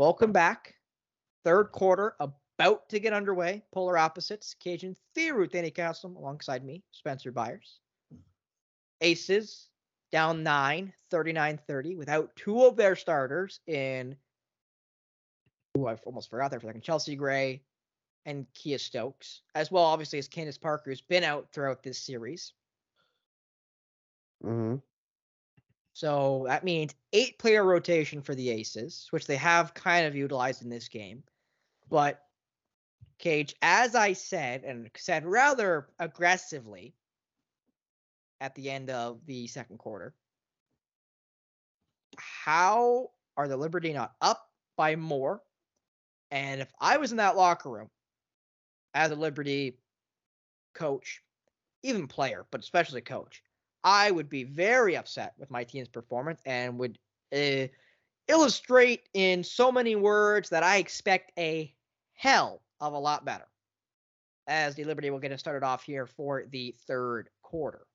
Welcome back. Third quarter about to get underway. Polar opposites. Kajan Theory Danny Castle alongside me, Spencer Byers. Aces down 9, 39-30 without two of their starters in Ooh, I almost forgot there for a second. Chelsea Gray and Kiah Stokes, as well obviously as Candace Parker, who's been out throughout this series. hmm So that means eight player rotation for the Aces, which they have kind of utilized in this game. But Cage, as I said, and said rather aggressively at the end of the second quarter, how are the Liberty not up by more? And if I was in that locker room as a Liberty coach, even player, but especially coach, I would be very upset with my team's performance and would uh, illustrate in so many words that I expect a hell of a lot better. As the Liberty will get us started off here for the third quarter.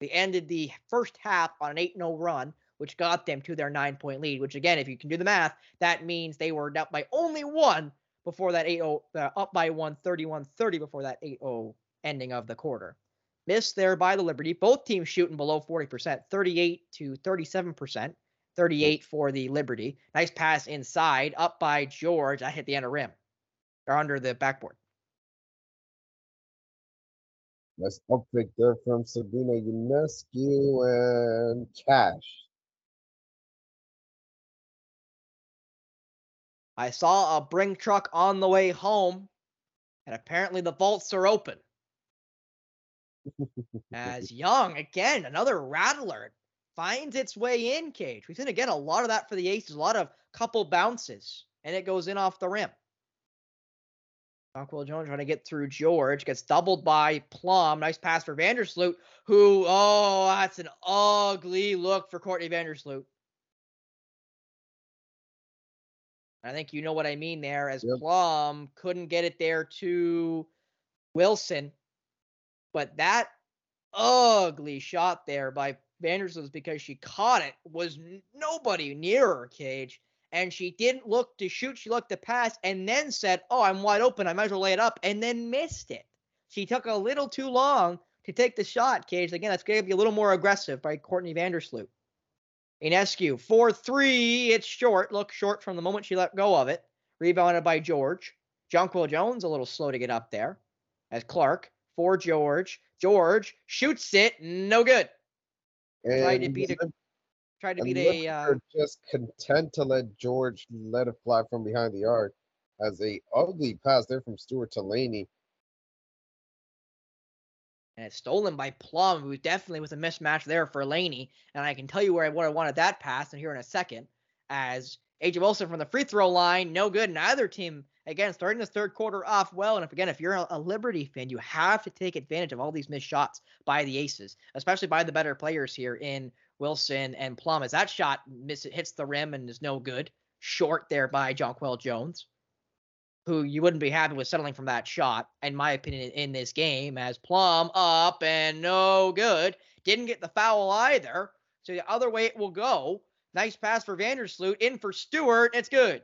They ended the first half on an 8 0 run, which got them to their nine point lead, which, again, if you can do the math, that means they were up by only one before that 8 0, uh, up by one 31 30 before that 8 0 ending of the quarter. Missed there by the Liberty. Both teams shooting below 40%, 38 to 37%, 38 for the Liberty. Nice pass inside, up by George. I hit the end of rim or under the backboard. Nice up pick there from Sabrina Ionescu and Cash. I saw a bring truck on the way home, and apparently the vaults are open. As Young, again, another rattler, finds its way in, Cage. We've seen again a lot of that for the Aces, a lot of couple bounces, and it goes in off the rim. Jonquel Jones trying to get through George, gets doubled by Plum. Nice pass for Vandersloot, who, oh, that's an ugly look for Courtney Vandersloot. I think you know what I mean there, as Yep. Plum couldn't get it there to Wilson. But that ugly shot there by Vandersloot because she caught it was nobody near her cage. And she didn't look to shoot, she looked to pass and then said, Oh, I'm wide open. I might as well lay it up, and then missed it. She took a little too long to take the shot, Cage. Again, that's going to be a little more aggressive by Courtney Vandersloot. Ionescu, 4 3. It's short. Look short from the moment she let go of it. Rebounded by George. Jonquel Jones, a little slow to get up there. As Clark, for George. George shoots it. No good. Tried to And beat a, tried to beat a. Uh, just content to let George let it fly from behind the arc as a ugly pass there from Stewart to Laney. and it's stolen by Plum, who definitely was a mismatch there for Laney. And I can tell you where I would have wanted that pass, and here in a second, as A'ja Wilson from the free throw line, no good. Neither team, again, starting this third quarter off well. And if again, if you're a, Liberty fan, you have to take advantage of all these missed shots by the Aces, especially by the better players here in Wilson and Plum. As that shot miss it hits the rim and is no good, short there by Jonquel Jones who you wouldn't be happy with settling from that shot, in my opinion, in this game, as Plum up and no good. Didn't get the foul either. So the other way it will go. Nice pass for Vandersloot, in for Stewart. It's good.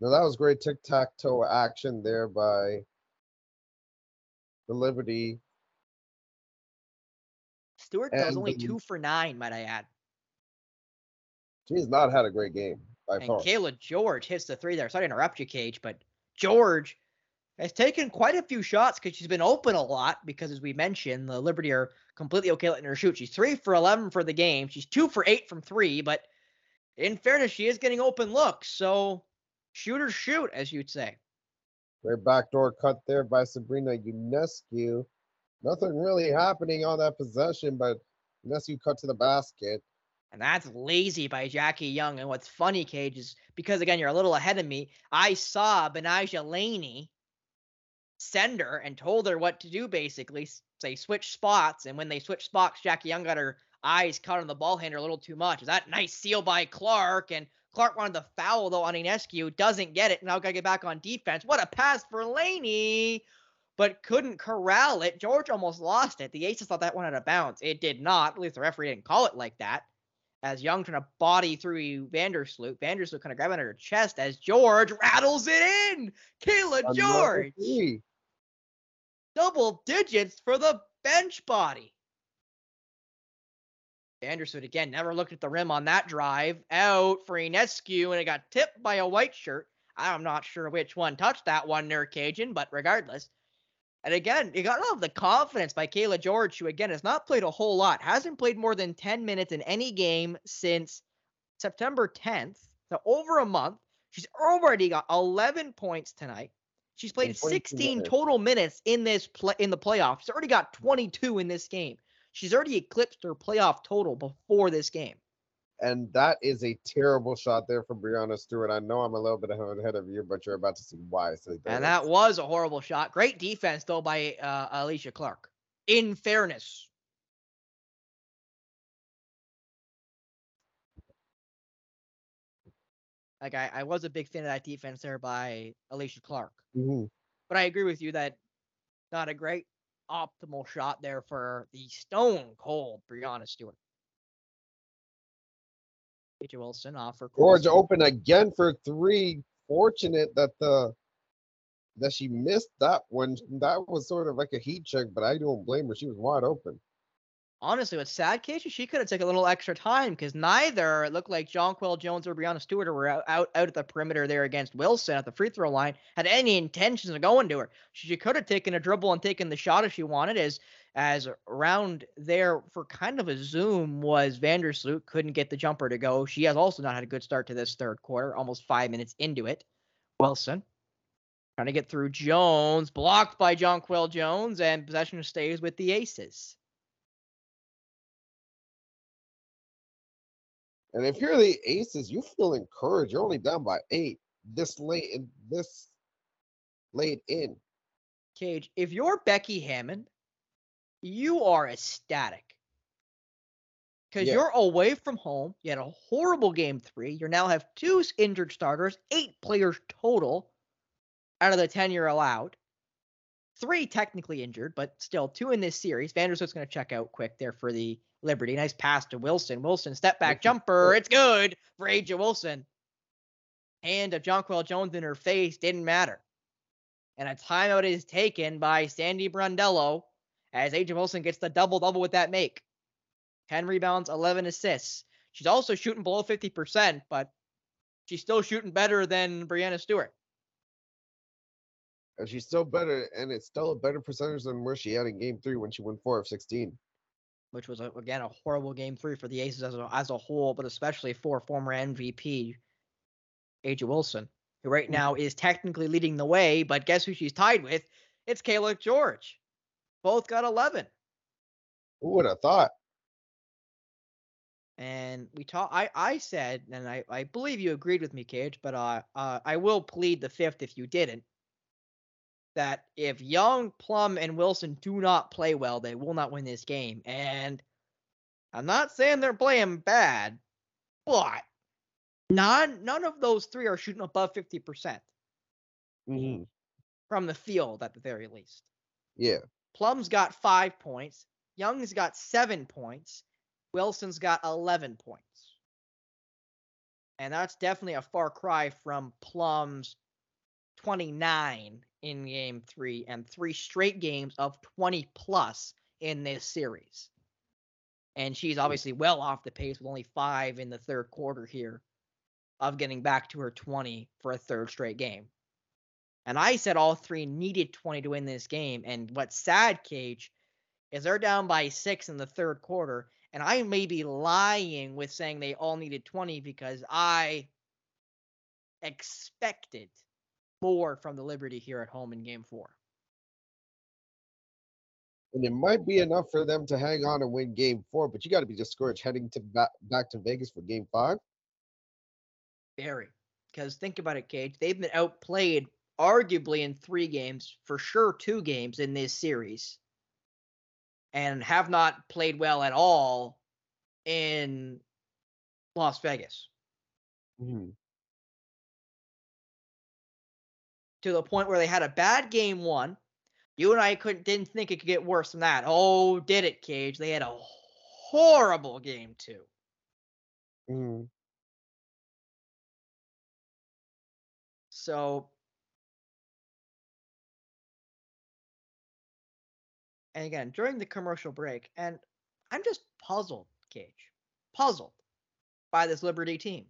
Now that was great tic tac toe action there by the Liberty. Stewart And only the- two for nine, might I add. She's not had a great game by And far. Cayla George hits the three there. Sorry to interrupt you, Cage, but George has taken quite a few shots because she's been open a lot. Because as we mentioned, the Liberty are completely okay letting her shoot. She's three for eleven for the game. She's two for eight from three, but in fairness, she is getting open looks. So shoot or shoot, as you'd say. Great backdoor cut there by Sabrina Ionescu. Nothing really happening on that possession, but Ionescu cut to the basket. And that's lazy by Jackie Young. And what's funny, Cage, is because again, you're a little ahead of me. I saw Betnijah Laney send her and told her what to do basically. Say switch spots. And when they switched spots, Jackie Young got her eyes caught on the ball handler a little too much. Is that nice seal by Clark? And Clark wanted the foul though on Ionescu, doesn't get it. Now gotta get back on defense. What a pass for Laney! But couldn't corral it. George almost lost it. The Aces thought that one had a bounce. It did not. At least the referee didn't call it like that As Young trying to body through Vandersloot. Vandersloot kind of grabbing her chest as George rattles it in. Cayla George. Double digits for the bench body. Vandersloot again never looked at the rim on that drive. Out for Ionescu, and it got tipped by a white shirt. I'm not sure which one touched that one, Nerd Kajan, but regardless. And again, you got to love the confidence by Cayla George, who again has not played a whole lot, hasn't played more than 10 minutes in any game since September 10th, so over a month. She's already got 11 points tonight. She's played 16 minutes. total minutes in this play in the playoffs. She's already got 22 in this game. She's already eclipsed her playoff total before this game. And that is a terrible shot there from Breanna Stewart. I know I'm a little bit ahead of you, but you're about to see why. So And that was a horrible shot. Great defense though by uh, Alysha Clark. In fairness, like I, I was a big fan of that defense there by Alysha Clark. Mhm. But I agree with you that not a great optimal shot there for the stone cold Breanna Stewart. A'ja Wilson off for George open again for three. Fortunate that the that she missed that one. That was sort of like a heat check, but I don't blame her. She was wide open. Honestly, what's sad, Casey, she could have taken a little extra time because neither it looked like Jonquel Jones or Breanna Stewart were out, out out at the perimeter there against Wilson at the free throw line had any intentions of going to her. She, she could have taken a dribble and taken the shot if she wanted, as as around there for kind of a zoom was Vandersloot couldn't get the jumper to go. She has also not had a good start to this third quarter, almost five minutes into it. Wilson trying to get through Jones, blocked by Jonquel Jones, and possession stays with the Aces. And if you're the Aces, you feel encouraged. You're only down by eight this late in this late in. Cage, if you're Becky Hammon, you are ecstatic. Because Yeah. you're away from home. You had a horrible game three. You now have two injured starters, eight players total out of the 10 you're allowed. Three technically injured, but still two in this series. Vandersloot's going to check out quick there for the Liberty. Nice pass to Wilson. Wilson, step back jumper. Oh. It's good for A'ja Wilson. Hand of Jonquel Jones in her face didn't matter. And a timeout is taken by Sandy Brondello as A'ja Wilson gets the double double with that make. 10 rebounds, 11 assists. She's also shooting below 50%, but she's still shooting better than Breanna Stewart. And she's still better, and it's still a better percentage than where she had in game three when she went four of 16. Which was a, again a horrible game three for the Aces as a, as a whole, but especially for former MVP A'ja Wilson, who right now is technically leading the way. But guess who she's tied with? It's Cayla George. Both got 11. Who would have thought? And we talk. I I said, and I I believe you agreed with me, Cage, but uh, uh I will plead the fifth if you didn't. That if Young, Plum, and Wilson do not play well, they will not win this game. And I'm not saying they're playing bad, but none none of those three are shooting above 50% hmm from the field at the very least. Yeah. Plum's got five points. Young's got seven points. Wilson's got 11 points. And that's definitely a far cry from Plum's 29 in game three and three straight games of 20 plus in this series. And she's obviously well off the pace with only five in the third quarter here of getting back to her 20 for a third straight game. And I said all three needed 20 to win this game. And what's sad, Cage, is they're down by six in the third quarter. And I may be lying with saying they all needed 20 because I expected more from the Liberty here at home in game four. And it might be enough for them to hang on and win game four, but you got to be discouraged heading to back, back to Vegas for game five. Very. Because think about it, Cage. They've been outplayed arguably in three games, for sure two games in this series, and have not played well at all in Las Vegas. Mhm. To the point where they had a bad game one. You and I couldn't didn't think it could get worse than that. Oh, did it, Cage? They had a horrible game two. Mm. So, and again, during the commercial break, and I'm just puzzled, Cage, puzzled by this Liberty team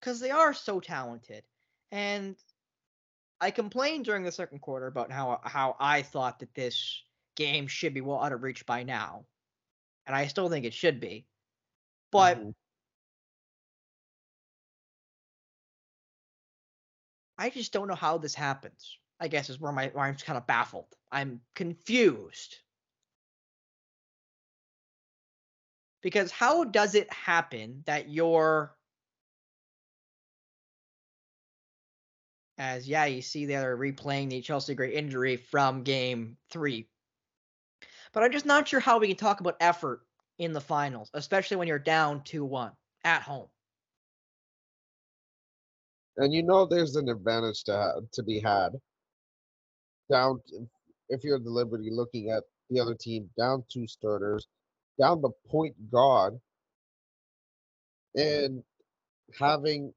because they are so talented. And I complained during the second quarter about how how I thought that this game should be well out of reach by now, and I still think it should be. But Mhm. I just don't know how this happens. I guess is where my where I'm kind of baffled. I'm confused. Because how does it happen that you're as yeah, you see they're replaying the Chelsea Gray injury from game three. But I'm just not sure how we can talk about effort in the finals, especially when you're down 2-1 at home. And you know there's an advantage to ha- to be had. Down, if you're the Liberty looking at the other team, down two starters, down the point guard, and having,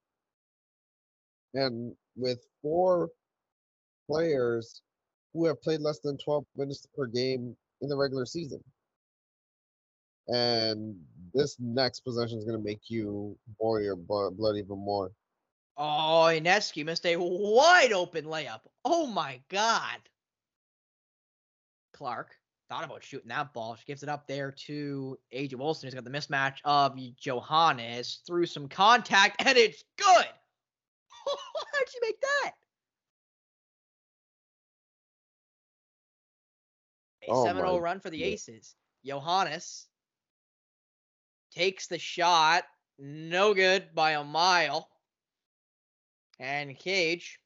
and with four players who have played less than 12 minutes per game in the regular season. And this next possession is going to make you boil your blood even more. Oh, Ionescu missed a wide open layup. Oh my god. Clark thought about shooting that ball. She gives it up there to A'ja Wilson, who's got the mismatch of Johannes through some contact, and it's good. How'd she make that? A Oh 7 0 my run for the. Aces. Johannes takes the shot. No good by a mile. And Cage,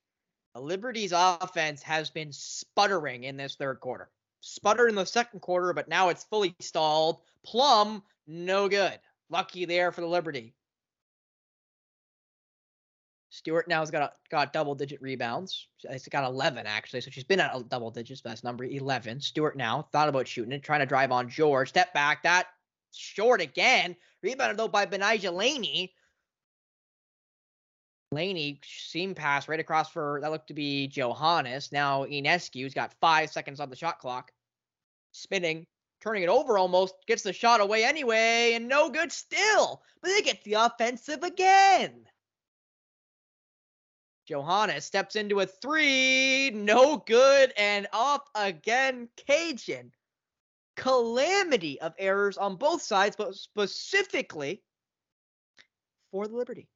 the Liberty's offense has been sputtering in this third quarter. Sputtered in the second quarter, but now it's fully stalled. Plum, no good. Lucky there for the Liberty. Stewart now has got a, got double digit rebounds. She's got 11 actually, so she's been at double digits. Best number 11. Stewart now thought about shooting it, trying to drive on George. Step back, that short again. Rebounded though by Betnijah Laney. Laney seam pass right across for that looked to be Johannes. Now Ionescu's got five seconds on the shot clock. Spinning, turning it over almost, gets the shot away anyway, and no good still. But they get the offensive again. Johannes steps into a three, no good, and up again. Kajan. Calamity of errors on both sides, but specifically for the Liberty.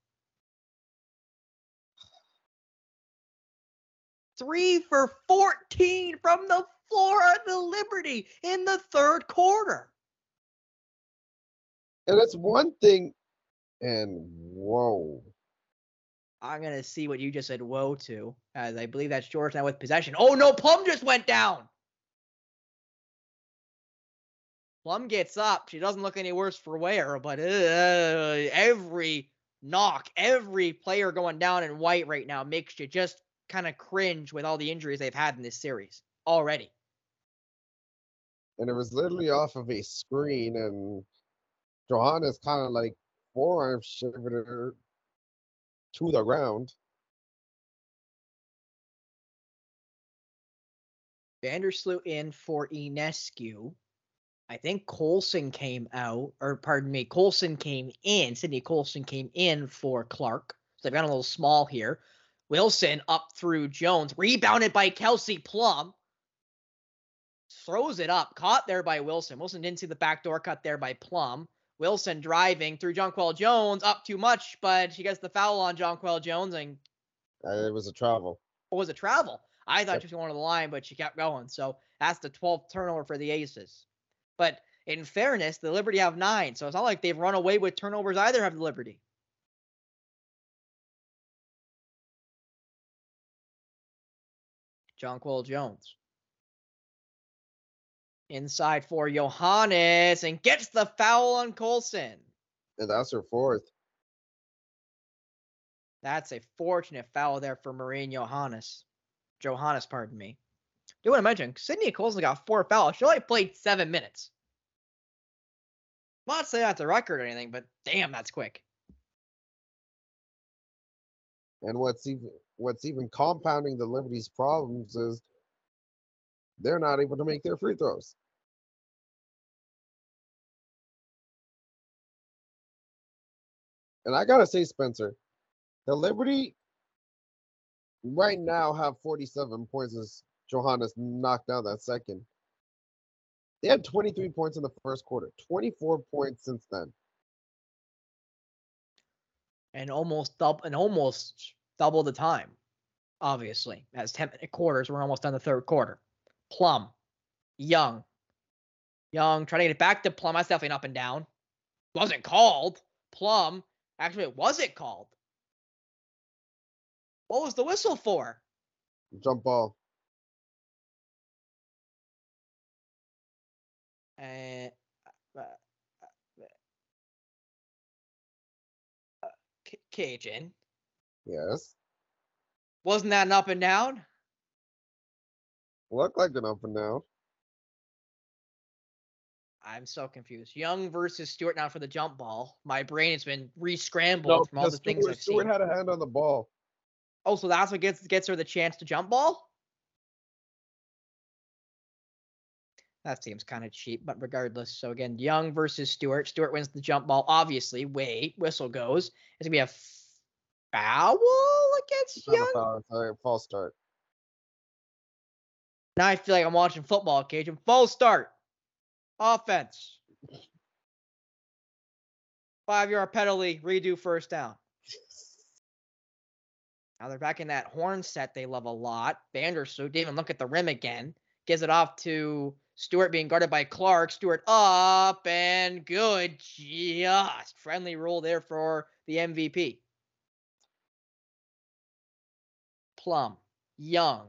Three for 14 from the floor of the Liberty in the third quarter. And that's one thing, and whoa. I'm to see what you just said, whoa, to, as I believe that's George now with possession. Oh no, Plum just went down. Plum gets up. She doesn't look any worse for wear, but uh, every knock, every player going down in white right now makes you just kind of cringe with all the injuries they've had in this series already. And it was literally off of a screen, and Johannes kind of like forearm shivered to the ground. Vandersloot in for Ionescu. I think Colson came out, or pardon me, Colson came in. Sydney Colson came in for Clark. So they've got a little small here. Wilson up through Jones, rebounded by Kelsey Plum. Throws it up, caught there by Wilson. Wilson didn't see the backdoor cut there by Plum. Wilson driving through Jonquel Jones, up too much, but she gets the foul on Jonquel Jones and Uh, it was a travel. It was a travel. I thought Yep. she was going to the line, but she kept going. So that's the 12th turnover for the Aces. But in fairness, the Liberty have nine, so it's not like they've run away with turnovers either. Have the Liberty. Jonquel Jones. Inside for Johannes and gets the foul on Colson. And that's her fourth. That's a fortunate foul there for Marine Johannes. Johannes, pardon me. Do want to mention Sydney Colson got four fouls. She only played seven minutes. I'm not saying that's a record or anything, but damn, that's quick. And what's even what's even compounding the Liberty's problems is they're not able to make their free throws. And I gotta say, Spencer, the Liberty right now have 47 points as Johannes knocked down that second. They had 23 points in the first quarter, 24 points since then. And almost double and almost double the time. Obviously, as 10 minute quarters, we're almost done the third quarter. Plum, Young, Young, trying to get it back to Plum. That's definitely up and down. Wasn't called. Plum, actually, it wasn't called. What was the whistle for? Jump ball. And uh, uh, C- Kajan. Yes. Wasn't that an up and down? Look like an up and down. I'm so confused. Young versus Stewart now for the jump ball. My brain has been re-scrambled No, from all the because things Stewart, I've Stewart seen. Stewart had a hand on the ball. Oh, so that's what gets gets her the chance to jump ball? That seems kind of cheap, but regardless. So again, Young versus Stewart. Stewart wins the jump ball. Obviously, wait, whistle goes. It's gonna be a foul against It's not a Young. foul, a false start. Now I feel like I'm watching football, Kajan. Full start. Offense. Five yard penalty, redo first down. Now they're back in that horn set they love a lot. Vandersloot didn't even look at the rim again. Gives it off to Stewart being guarded by Clark. Stewart up and good. Just friendly rule there for the MVP. Plum. Young.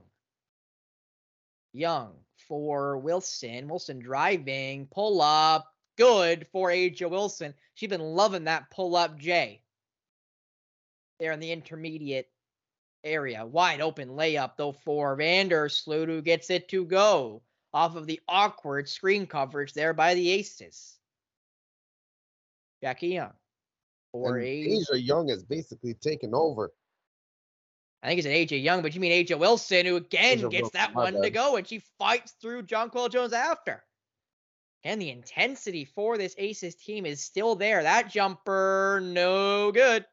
Young for Wilson. Wilson driving. Pull up. Good for A'ja Wilson. She's been loving that pull up J. There in the intermediate area. Wide open layup though for Vandersloot who gets it to go off of the awkward screen coverage there by the Aces. Jackie Young. For And Asia Young is basically taken over. I think it's an AJ Young, but you mean A'ja Wilson, who again gets that one to go, and she fights through Jonquel Jones after. And the intensity for this Aces team is still there. That jumper, no good.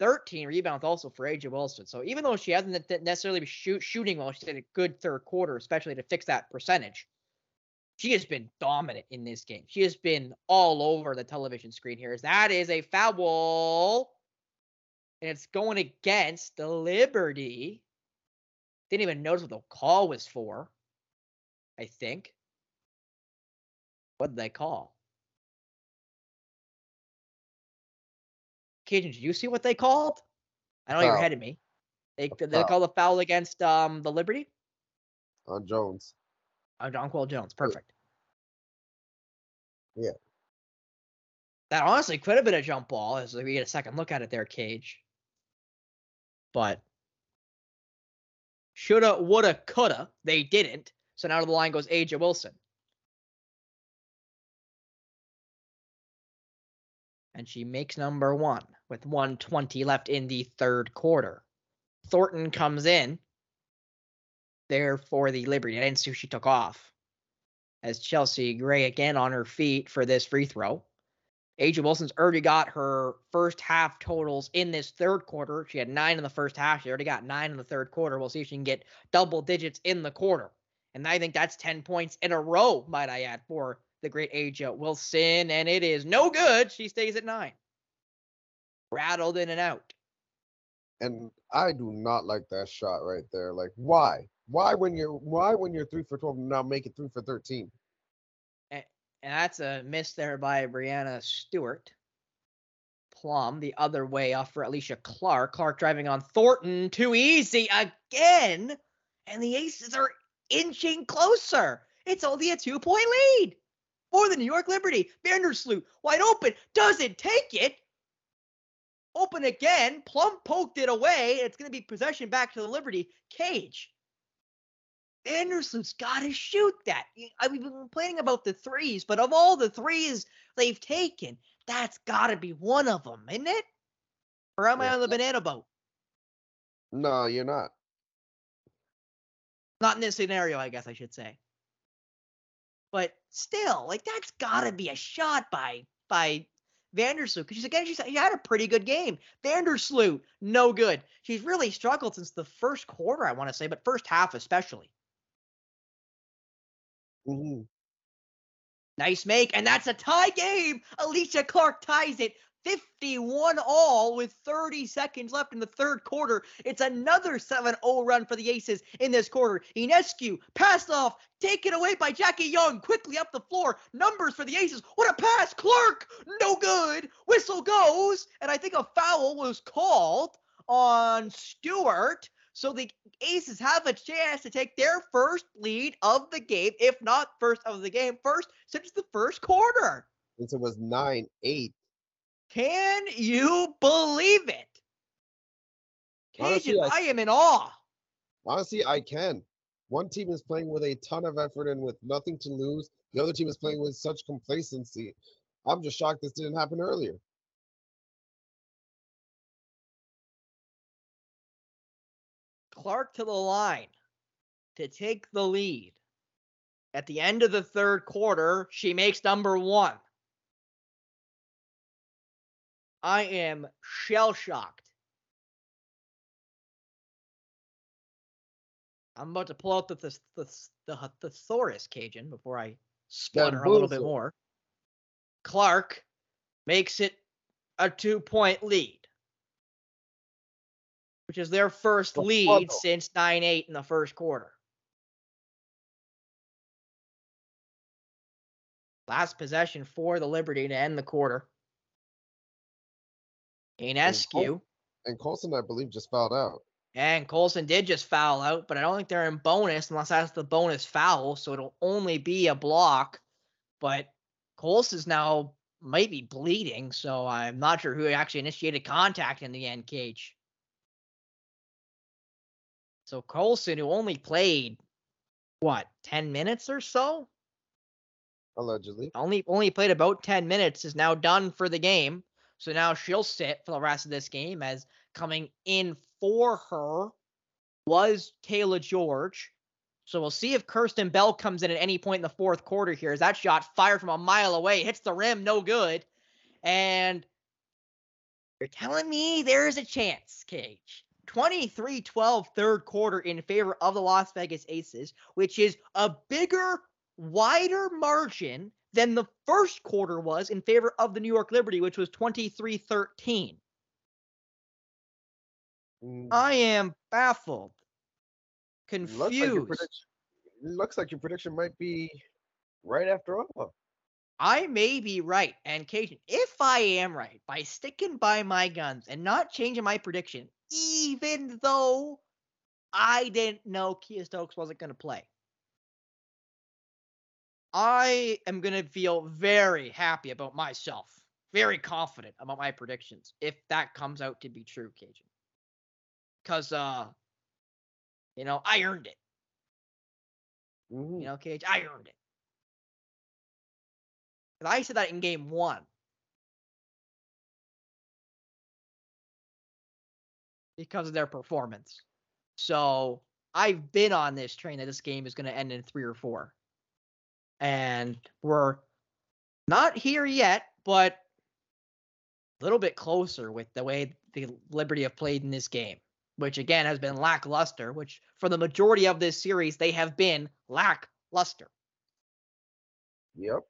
13 rebounds also for A'ja Wilson. So even though she hasn't necessarily been shoot, shooting well, she did a good third quarter, especially to fix that percentage. She has been dominant in this game. She has been all over the television screen here. That is a foul and it's going against the Liberty. Didn't even notice what the call was for. I think. What did they call? Kajan, did you see what they called? I know you're Foul. ahead of me. They A they called a foul against um the Liberty. on Jones. Uh, Jonquel Jones. Perfect. Yeah. That honestly could have been a jump ball as we get a second look at it there, Cage. But shoulda, woulda, coulda. They didn't. So now the line goes A'ja Wilson. And she makes number one with 120 left in the third quarter. Thornton comes in there for the Liberty. I didn't see who she took off. As Chelsea Gray again on her feet for this free throw. A'ja Wilson's already got her first half totals in this third quarter. She had nine in the first half. She already got nine in the third quarter. We'll see if she can get double digits in the quarter. And I think that's 10 points in a row, might I add, for the great A'ja Wilson. And it is no good. She stays at nine. Rattled in and out. And I do not like that shot right there. Like, why? Why when you're why when you're three for twelve now make it three for thirteen? And that's a miss there by Breanna Stewart. Plum the other way off for Alysha Clark. Clark driving on Thornton. Too easy again. And the Aces are inching closer. It's only a two point lead for the New York Liberty. Vandersloot wide open. Doesn't take it. Open again. Plum poked it away. It's going to be possession back to the Liberty. Cage. Vandersloot's got to shoot that. I mean, we've been complaining about the threes, but of all the threes they've taken, that's got to be one of them, isn't it? Or am I on the banana boat? No, you're not. Not in this scenario, I guess I should say. But still, like that's got to be a shot by by Vandersloot because she's again she's she had a pretty good game. Vandersloot, no good. She's really struggled since the first quarter, I want to say, but first half especially. Hmm Nice make, and that's a tie game. Alysha Clark ties it 51 all with 30 seconds left in the third quarter. It's another 7 0 run for the Aces in this quarter. Ionescu passed off, taken away by Jackie Young, quickly up the floor. Numbers for the Aces. What a pass! Clark, no good. Whistle goes, and I think a foul was called on Stewart. So the Aces have a chance to take their first lead of the game, if not first of the game, first since the first quarter. Since it was nine eight. Can you believe it? Honestly, Kajan, I- I am in awe. Honestly, I can. One team is playing with a ton of effort and with nothing to lose. The other team is playing with such complacency. I'm just shocked this didn't happen earlier. Clark to the line to take the lead. At the end of the third quarter, she makes number one. I am shell shocked. I'm about to pull out the the the, the thesaurus Kajan before I splutter a little bit more. Clark makes it a two point lead, which is their first lead since 9 8 in the first quarter. Last possession for the Liberty to end the quarter. Ionescu And Colson, I believe, just fouled out. and Colson did just foul out, but I don't think they're in bonus unless that's the bonus foul, so it'll only be a block. But Colson's now might be bleeding, so I'm not sure who actually initiated contact in the end, Cage. So Colson, who only played what, 10 minutes or so? Allegedly. only only played about 10 minutes is now done for the game so now she'll sit for the rest of this game as coming in for her was Cayla George so we'll see if Kierstan Bell comes in at any point in the fourth quarter here as that shot fired from a mile away hits the rim no good and you're telling me there's a chance Cage 23-12 third quarter in favor of the Las Vegas Aces which is a bigger wider margin than the first quarter was in favor of the New York Liberty, which was 23 13. Mm, I am baffled, looks like confused. prediction. Looks like your prediction might be right after all. I may be right. And Kajan, if I am right, by sticking by my guns and not changing my prediction, even though I didn't know Kiah Stokes wasn't going to play, I am going to feel very happy about myself, very confident about my predictions if that comes out to be true, Kajan. Because, uh, you know, I earned it. You know, Cage, I earned it. I said that in game one. Because of their performance. So I've been on this train that this game is going to end in three or four. And we're not here yet, but a little bit closer with the way the Liberty have played in this game, which again has been lackluster, which for the majority of this series, they have been lackluster. Yep.